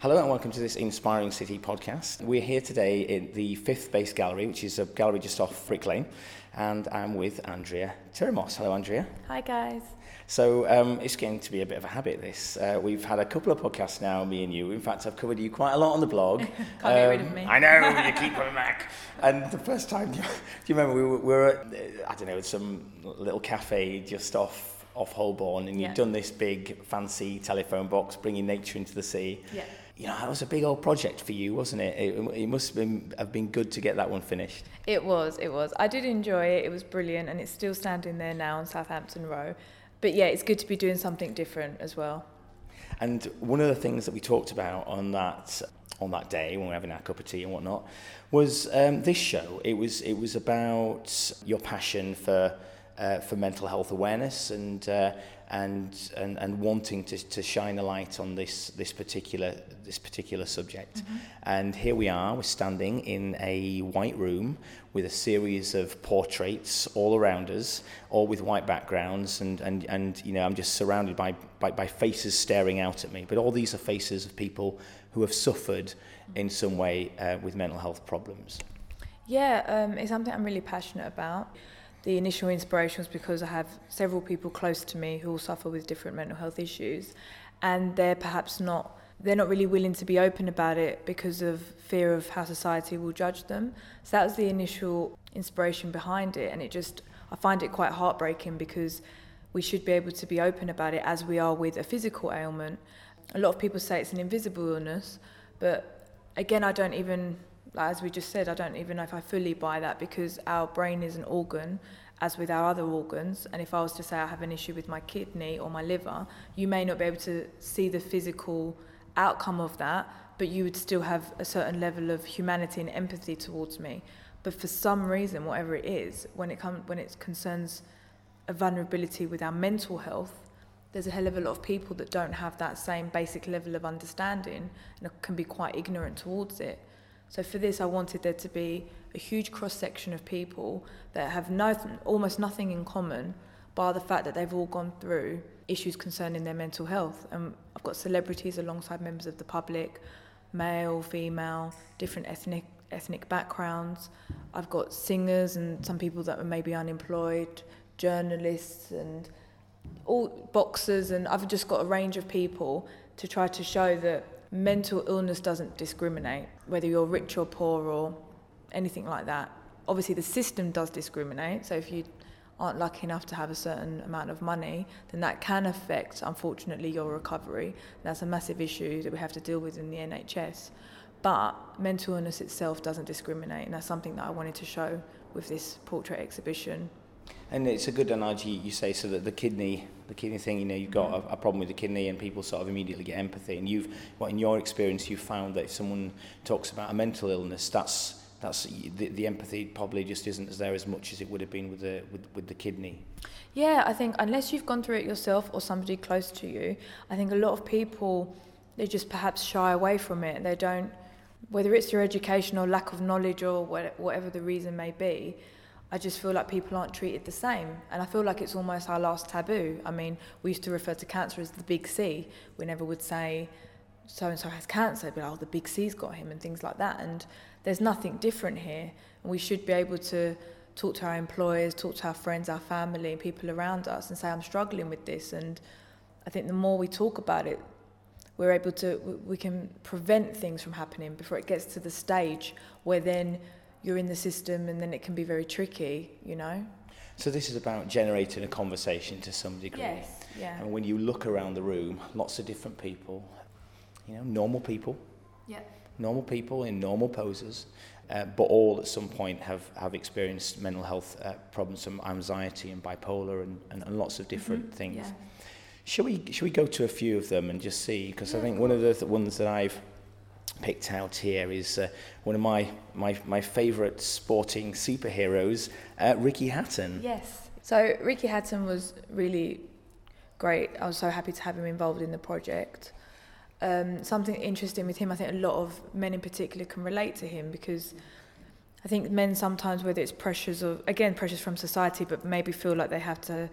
Hello and welcome to this Inspiring City podcast. We're here today in the Fifth Base Gallery, which is a gallery just off Brick Lane, and I'm with Andrea Tyrimos. Hello, Andrea. Hi, guys. So um, it's going to be a bit of a habit. This uh, we've had a couple of podcasts now, me and you. In fact, I've covered you quite a lot on the blog. Can't um, get rid of um, me. I know you keep coming back. And the first time, do you remember we were, we were at I don't know some little cafe just off off Holborn, and you'd done this big fancy telephone box, bringing nature into the sea. Yeah you know, that was a big old project for you, wasn't it? It, it must have been, have been good to get that one finished. It was, it was. I did enjoy it. It was brilliant, and it's still standing there now on Southampton Row. But yeah, it's good to be doing something different as well. And one of the things that we talked about on that on that day when we were having our cup of tea and whatnot was um, this show. It was it was about your passion for uh, for mental health awareness and uh, and, and, and wanting to, to shine a light on this, this, particular, this particular subject. Mm-hmm. And here we are, we're standing in a white room with a series of portraits all around us, all with white backgrounds, and, and, and you know, I'm just surrounded by, by, by faces staring out at me. But all these are faces of people who have suffered in some way uh, with mental health problems. Yeah, um, it's something I'm really passionate about the initial inspiration was because I have several people close to me who all suffer with different mental health issues, and they're perhaps not they're not really willing to be open about it because of fear of how society will judge them. So that was the initial inspiration behind it, and it just I find it quite heartbreaking because we should be able to be open about it as we are with a physical ailment. A lot of people say it's an invisible illness, but again, I don't even as we just said, I don't even know if I fully buy that because our brain is an organ, as with our other organs. And if I was to say I have an issue with my kidney or my liver, you may not be able to see the physical outcome of that, but you would still have a certain level of humanity and empathy towards me. But for some reason, whatever it is, when it comes when it concerns a vulnerability with our mental health, there's a hell of a lot of people that don't have that same basic level of understanding and can be quite ignorant towards it. So for this, I wanted there to be a huge cross section of people that have no, almost nothing in common, bar the fact that they've all gone through issues concerning their mental health. And I've got celebrities alongside members of the public, male, female, different ethnic ethnic backgrounds. I've got singers and some people that are maybe unemployed, journalists and all boxers, and I've just got a range of people to try to show that mental illness doesn't discriminate, whether you're rich or poor or anything like that. Obviously, the system does discriminate. So if you aren't lucky enough to have a certain amount of money, then that can affect, unfortunately, your recovery. That's a massive issue that we have to deal with in the NHS. But mental illness itself doesn't discriminate, and that's something that I wanted to show with this portrait exhibition. And it's a good analogy you say so that the kidney, the kidney thing, you know, you've got a, a problem with the kidney and people sort of immediately get empathy. And you've, what in your experience, you've found that if someone talks about a mental illness, that's that's the, the empathy probably just isn't as there as much as it would have been with the with, with the kidney. Yeah, I think unless you've gone through it yourself or somebody close to you, I think a lot of people they just perhaps shy away from it. They don't, whether it's their education or lack of knowledge or whatever the reason may be. I just feel like people aren't treated the same. And I feel like it's almost our last taboo. I mean, we used to refer to cancer as the big C. We never would say, so and so has cancer, but oh, the big C's got him and things like that. And there's nothing different here. And we should be able to talk to our employers, talk to our friends, our family, people around us and say, I'm struggling with this. And I think the more we talk about it, we're able to, we can prevent things from happening before it gets to the stage where then you're in the system and then it can be very tricky, you know? So this is about generating a conversation to some degree. Yes, yeah. And when you look around the room, lots of different people, you know, normal people. Yeah. Normal people in normal poses, uh, but all at some point have, have experienced mental health uh, problems, some anxiety and bipolar and, and, and lots of different mm-hmm. things. Yeah. Shall we, shall we go to a few of them and just see? Because yeah. I think one of the th- ones that I've picked out here is uh, one of my, my, my favourite sporting superheroes, uh, Ricky Hatton. Yes. So Ricky Hatton was really great. I was so happy to have him involved in the project. Um, something interesting with him, I think a lot of men in particular can relate to him because I think men sometimes, whether it's pressures of, again, pressures from society, but maybe feel like they have to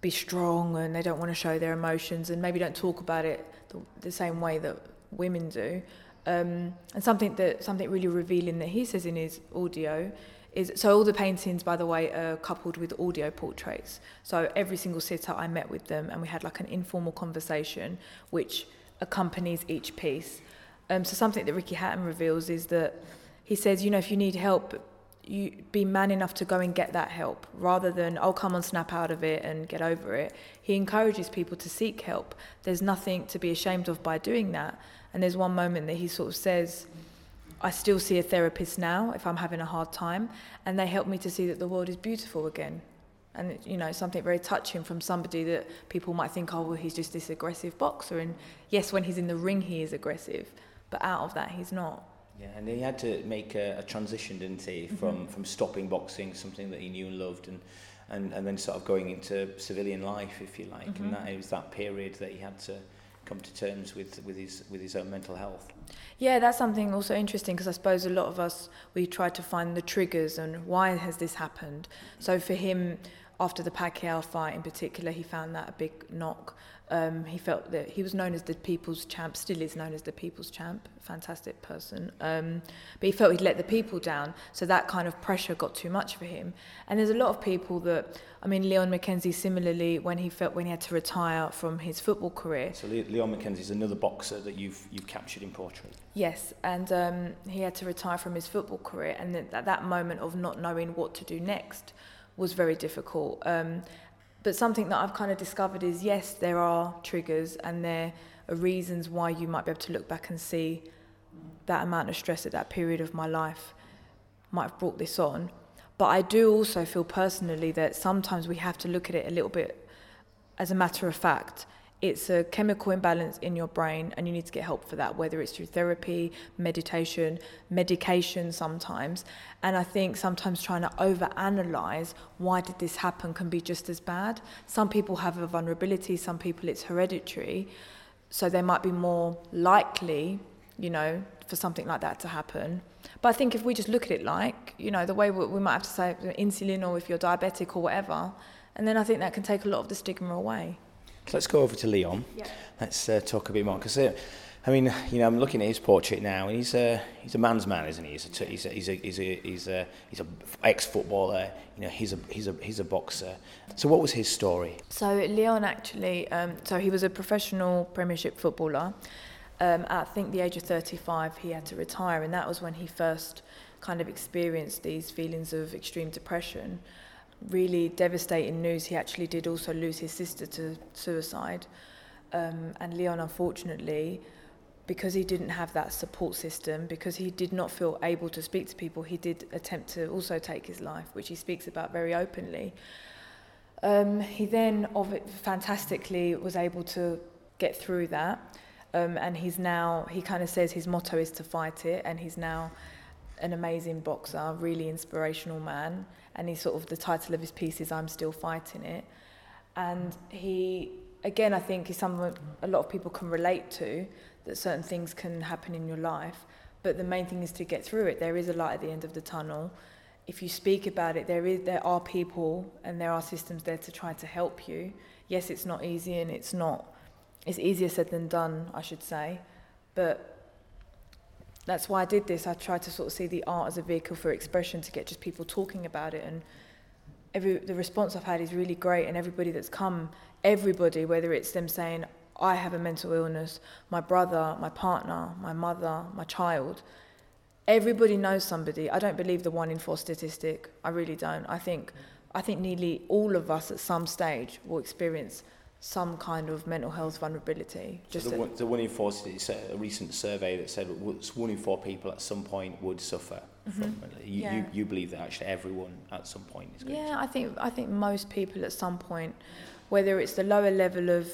be strong and they don't want to show their emotions and maybe don't talk about it the, the same way that women do. Um, and something that something really revealing that he says in his audio is so all the paintings by the way are coupled with audio portraits. So every single sitter i met with them and we had like an informal conversation which accompanies each piece. Um, so something that ricky hatton reveals is that he says you know if you need help you be man enough to go and get that help rather than i'll come and snap out of it and get over it he encourages people to seek help there's nothing to be ashamed of by doing that and there's one moment that he sort of says I still see a therapist now if I'm having a hard time, and they help me to see that the world is beautiful again. And you know, something very touching from somebody that people might think, oh, well, he's just this aggressive boxer. And yes, when he's in the ring, he is aggressive, but out of that, he's not. Yeah, and he had to make a, a transition, didn't he, from mm-hmm. from stopping boxing, something that he knew and loved, and and and then sort of going into civilian life, if you like. Mm-hmm. And that it was that period that he had to come to terms with with his with his own mental health. Yeah, that's something also interesting because I suppose a lot of us we try to find the triggers and why has this happened. So for him, after the Pacquiao fight in particular, he found that a big knock. Um, he felt that he was known as the people's champ, still is known as the people's champ, fantastic person. Um, but he felt he'd let the people down, so that kind of pressure got too much for him. And there's a lot of people that, I mean, Leon McKenzie similarly, when he felt when he had to retire from his football career. So Leon McKenzie is another boxer that you've you've captured in portrait. Yes, and um, he had to retire from his football career, and at that moment of not knowing what to do next was very difficult. Um, but something that I've kind of discovered is yes, there are triggers and there are reasons why you might be able to look back and see that amount of stress at that period of my life might have brought this on. But I do also feel personally that sometimes we have to look at it a little bit as a matter of fact it's a chemical imbalance in your brain and you need to get help for that whether it's through therapy meditation medication sometimes. And i think sometimes trying to overanalyze why did this happen can be just as bad. Some people have a vulnerability some people it's hereditary. So they might be more likely you know for something like that to happen. But i think if we just look at it like you know the way we, we might have to say insulin or if you're diabetic or whatever and then i think that can take a lot of the stigma away let's go over to Leon. Yeah. Let's uh, talk a bit more because. Uh, I mean, you know, I'm looking at his portrait now, and he's a he's a man's man, isn't he? He's a he's a he's a he's a he's a, he's a ex-footballer. You know, he's a he's a he's a boxer. So, what was his story? So, Leon actually, um, so he was a professional Premiership footballer. Um, I think the age of 35, he had to retire, and that was when he first kind of experienced these feelings of extreme depression really devastating news. He actually did also lose his sister to suicide. Um, and Leon, unfortunately, because he didn't have that support system, because he did not feel able to speak to people, he did attempt to also take his life, which he speaks about very openly. Um, he then, of it, fantastically, was able to get through that. Um, and he's now, he kind of says his motto is to fight it, and he's now an amazing boxer, really inspirational man and he sort of the title of his piece is I'm Still Fighting It. And he, again, I think is something a lot of people can relate to that certain things can happen in your life. But the main thing is to get through it. There is a light at the end of the tunnel. If you speak about it, there is there are people and there are systems there to try to help you. Yes, it's not easy and it's not it's easier said than done, I should say. But that's why I did this. I tried to sort of see the art as a vehicle for expression to get just people talking about it. And every the response I've had is really great. And everybody that's come, everybody, whether it's them saying, I have a mental illness, my brother, my partner, my mother, my child, everybody knows somebody. I don't believe the one in four statistic. I really don't. I think, I think nearly all of us at some stage will experience some kind of mental health vulnerability. Just so the, one, the one in four, it's a, a recent survey that said one in four people at some point would suffer. Mm-hmm. From, you, yeah. you, you believe that actually everyone at some point is going yeah, to. I think I think most people at some point, whether it's the lower level of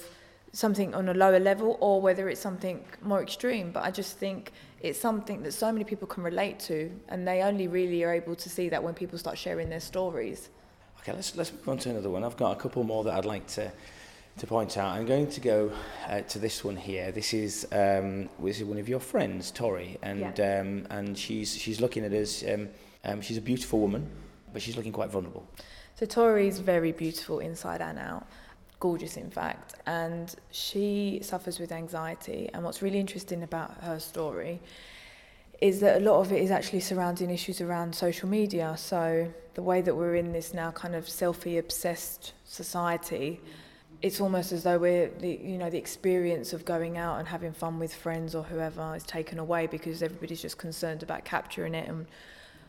something on a lower level or whether it's something more extreme. But I just think it's something that so many people can relate to, and they only really are able to see that when people start sharing their stories. Okay, let's let's move on to another one. I've got a couple more that I'd like to to point out. I'm going to go uh, to this one here. This is um, this is one of your friends, Tori, and yeah. um, and she's she's looking at us. Um, um, she's a beautiful woman, but she's looking quite vulnerable. So Tori is very beautiful inside and out. gorgeous in fact, and she suffers with anxiety. And what's really interesting about her story is that a lot of it is actually surrounding issues around social media. So the way that we're in this now kind of selfie obsessed society, it's almost as though we're the you know the experience of going out and having fun with friends or whoever is taken away because everybody's just concerned about capturing it and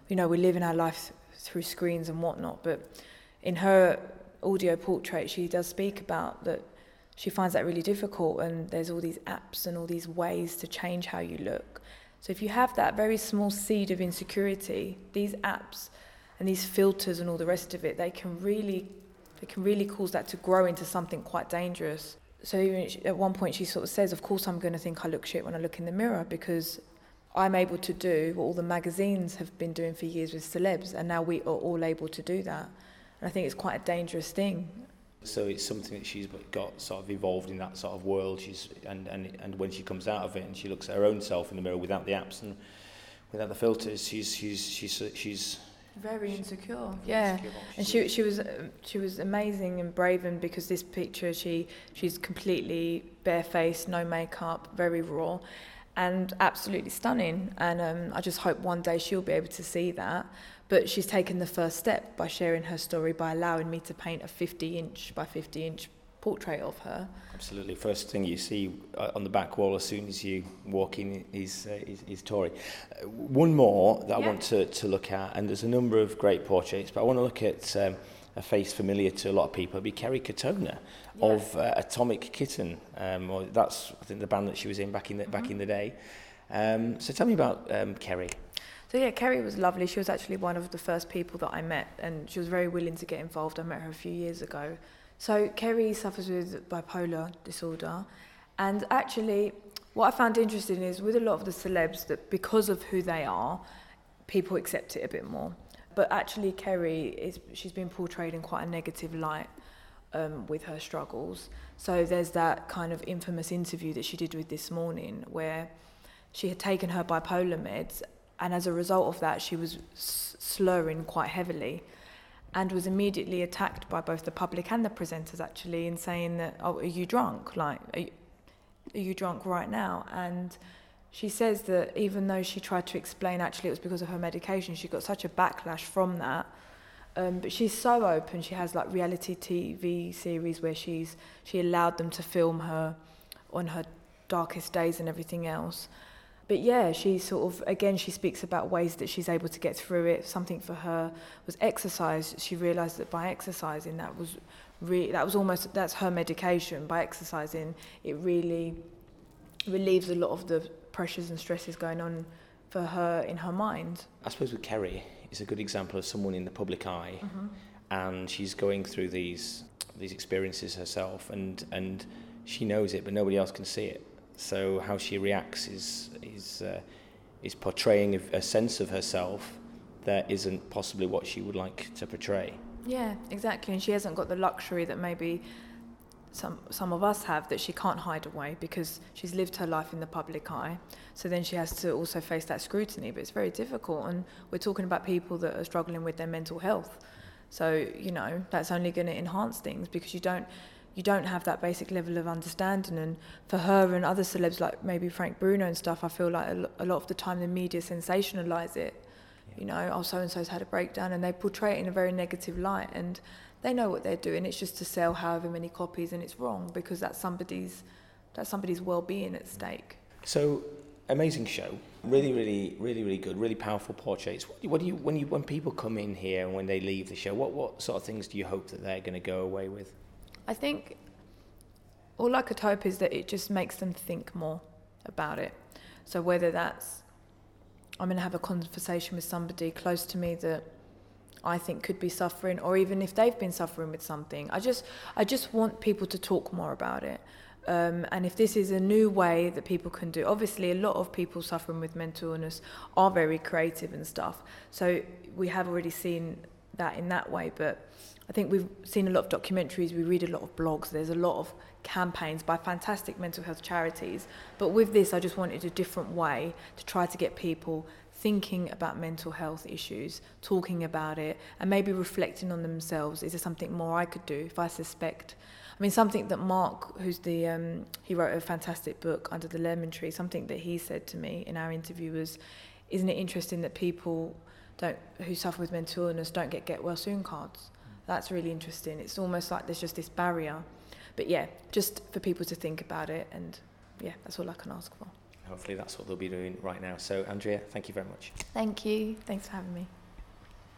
you know we're living our life through screens and whatnot. But in her audio portrait, she does speak about that she finds that really difficult and there's all these apps and all these ways to change how you look so if you have that very small seed of insecurity, these apps and these filters and all the rest of it, they can really, they can really cause that to grow into something quite dangerous. So even at one point she sort of says, of course I'm going to think I look shit when I look in the mirror because I'm able to do what all the magazines have been doing for years with celebs, and now we are all able to do that. And I think it's quite a dangerous thing. So it's something that she's got sort of evolved in that sort of world. She's and, and and when she comes out of it and she looks at her own self in the mirror without the apps and without the filters, she's she's she's she's very insecure. Yeah, and she she was she was amazing and brave, and because this picture she she's completely barefaced, no makeup, very raw, and absolutely stunning. And um, I just hope one day she'll be able to see that. But she's taken the first step by sharing her story by allowing me to paint a 50 inch by 50 inch portrait of her. Absolutely. First thing you see uh, on the back wall as soon as you walk in is, uh, is, is Tori. Uh, one more that yeah. I want to, to look at, and there's a number of great portraits, but I want to look at um, a face familiar to a lot of people. It'd be Kerry Katona yeah. of uh, Atomic Kitten. Um, or that's, I think, the band that she was in back in the, mm-hmm. back in the day. Um, so tell me about um, Kerry. So yeah, Kerry was lovely. She was actually one of the first people that I met, and she was very willing to get involved. I met her a few years ago. So Kerry suffers with bipolar disorder, and actually, what I found interesting is with a lot of the celebs that because of who they are, people accept it a bit more. But actually, Kerry is she's been portrayed in quite a negative light um, with her struggles. So there's that kind of infamous interview that she did with this morning where she had taken her bipolar meds and as a result of that, she was slurring quite heavily and was immediately attacked by both the public and the presenters actually in saying that, oh, are you drunk? Like, are you, are you drunk right now? And she says that even though she tried to explain actually it was because of her medication, she got such a backlash from that. Um, but she's so open. She has like reality TV series where she's she allowed them to film her on her darkest days and everything else but yeah, she sort of again she speaks about ways that she's able to get through it. Something for her was exercise. She realised that by exercising, that was re- that was almost that's her medication. By exercising, it really relieves a lot of the pressures and stresses going on for her in her mind. I suppose with Kerry is a good example of someone in the public eye, mm-hmm. and she's going through these these experiences herself, and and she knows it, but nobody else can see it so how she reacts is is uh, is portraying a, a sense of herself that isn't possibly what she would like to portray. Yeah, exactly. And she hasn't got the luxury that maybe some some of us have that she can't hide away because she's lived her life in the public eye. So then she has to also face that scrutiny, but it's very difficult and we're talking about people that are struggling with their mental health. So, you know, that's only going to enhance things because you don't you don't have that basic level of understanding. And for her and other celebs, like maybe Frank Bruno and stuff, I feel like a lot of the time the media sensationalise it. Yeah. You know, oh, so and so's had a breakdown, and they portray it in a very negative light. And they know what they're doing. It's just to sell however many copies, and it's wrong because that's somebody's that's somebody's well-being at stake. So amazing show really really really really good really powerful portraits what what do you when you when people come in here and when they leave the show what what sort of things do you hope that they're going to go away with I think all I could hope is that it just makes them think more about it. So whether that's I'm going to have a conversation with somebody close to me that I think could be suffering, or even if they've been suffering with something, I just I just want people to talk more about it. Um, and if this is a new way that people can do, obviously a lot of people suffering with mental illness are very creative and stuff. So we have already seen that in that way, but I think we've seen a lot of documentaries, we read a lot of blogs, there's a lot of campaigns by fantastic mental health charities. But with this, I just wanted a different way to try to get people thinking about mental health issues, talking about it, and maybe reflecting on themselves. Is there something more I could do if I suspect I mean, something that Mark, who's the um, he wrote a fantastic book under the lemon tree. Something that he said to me in our interview was, "Isn't it interesting that people don't who suffer with mental illness don't get get well soon cards?" That's really interesting. It's almost like there's just this barrier. But yeah, just for people to think about it, and yeah, that's all I can ask for. Hopefully, that's what they'll be doing right now. So, Andrea, thank you very much. Thank you. Thanks for having me.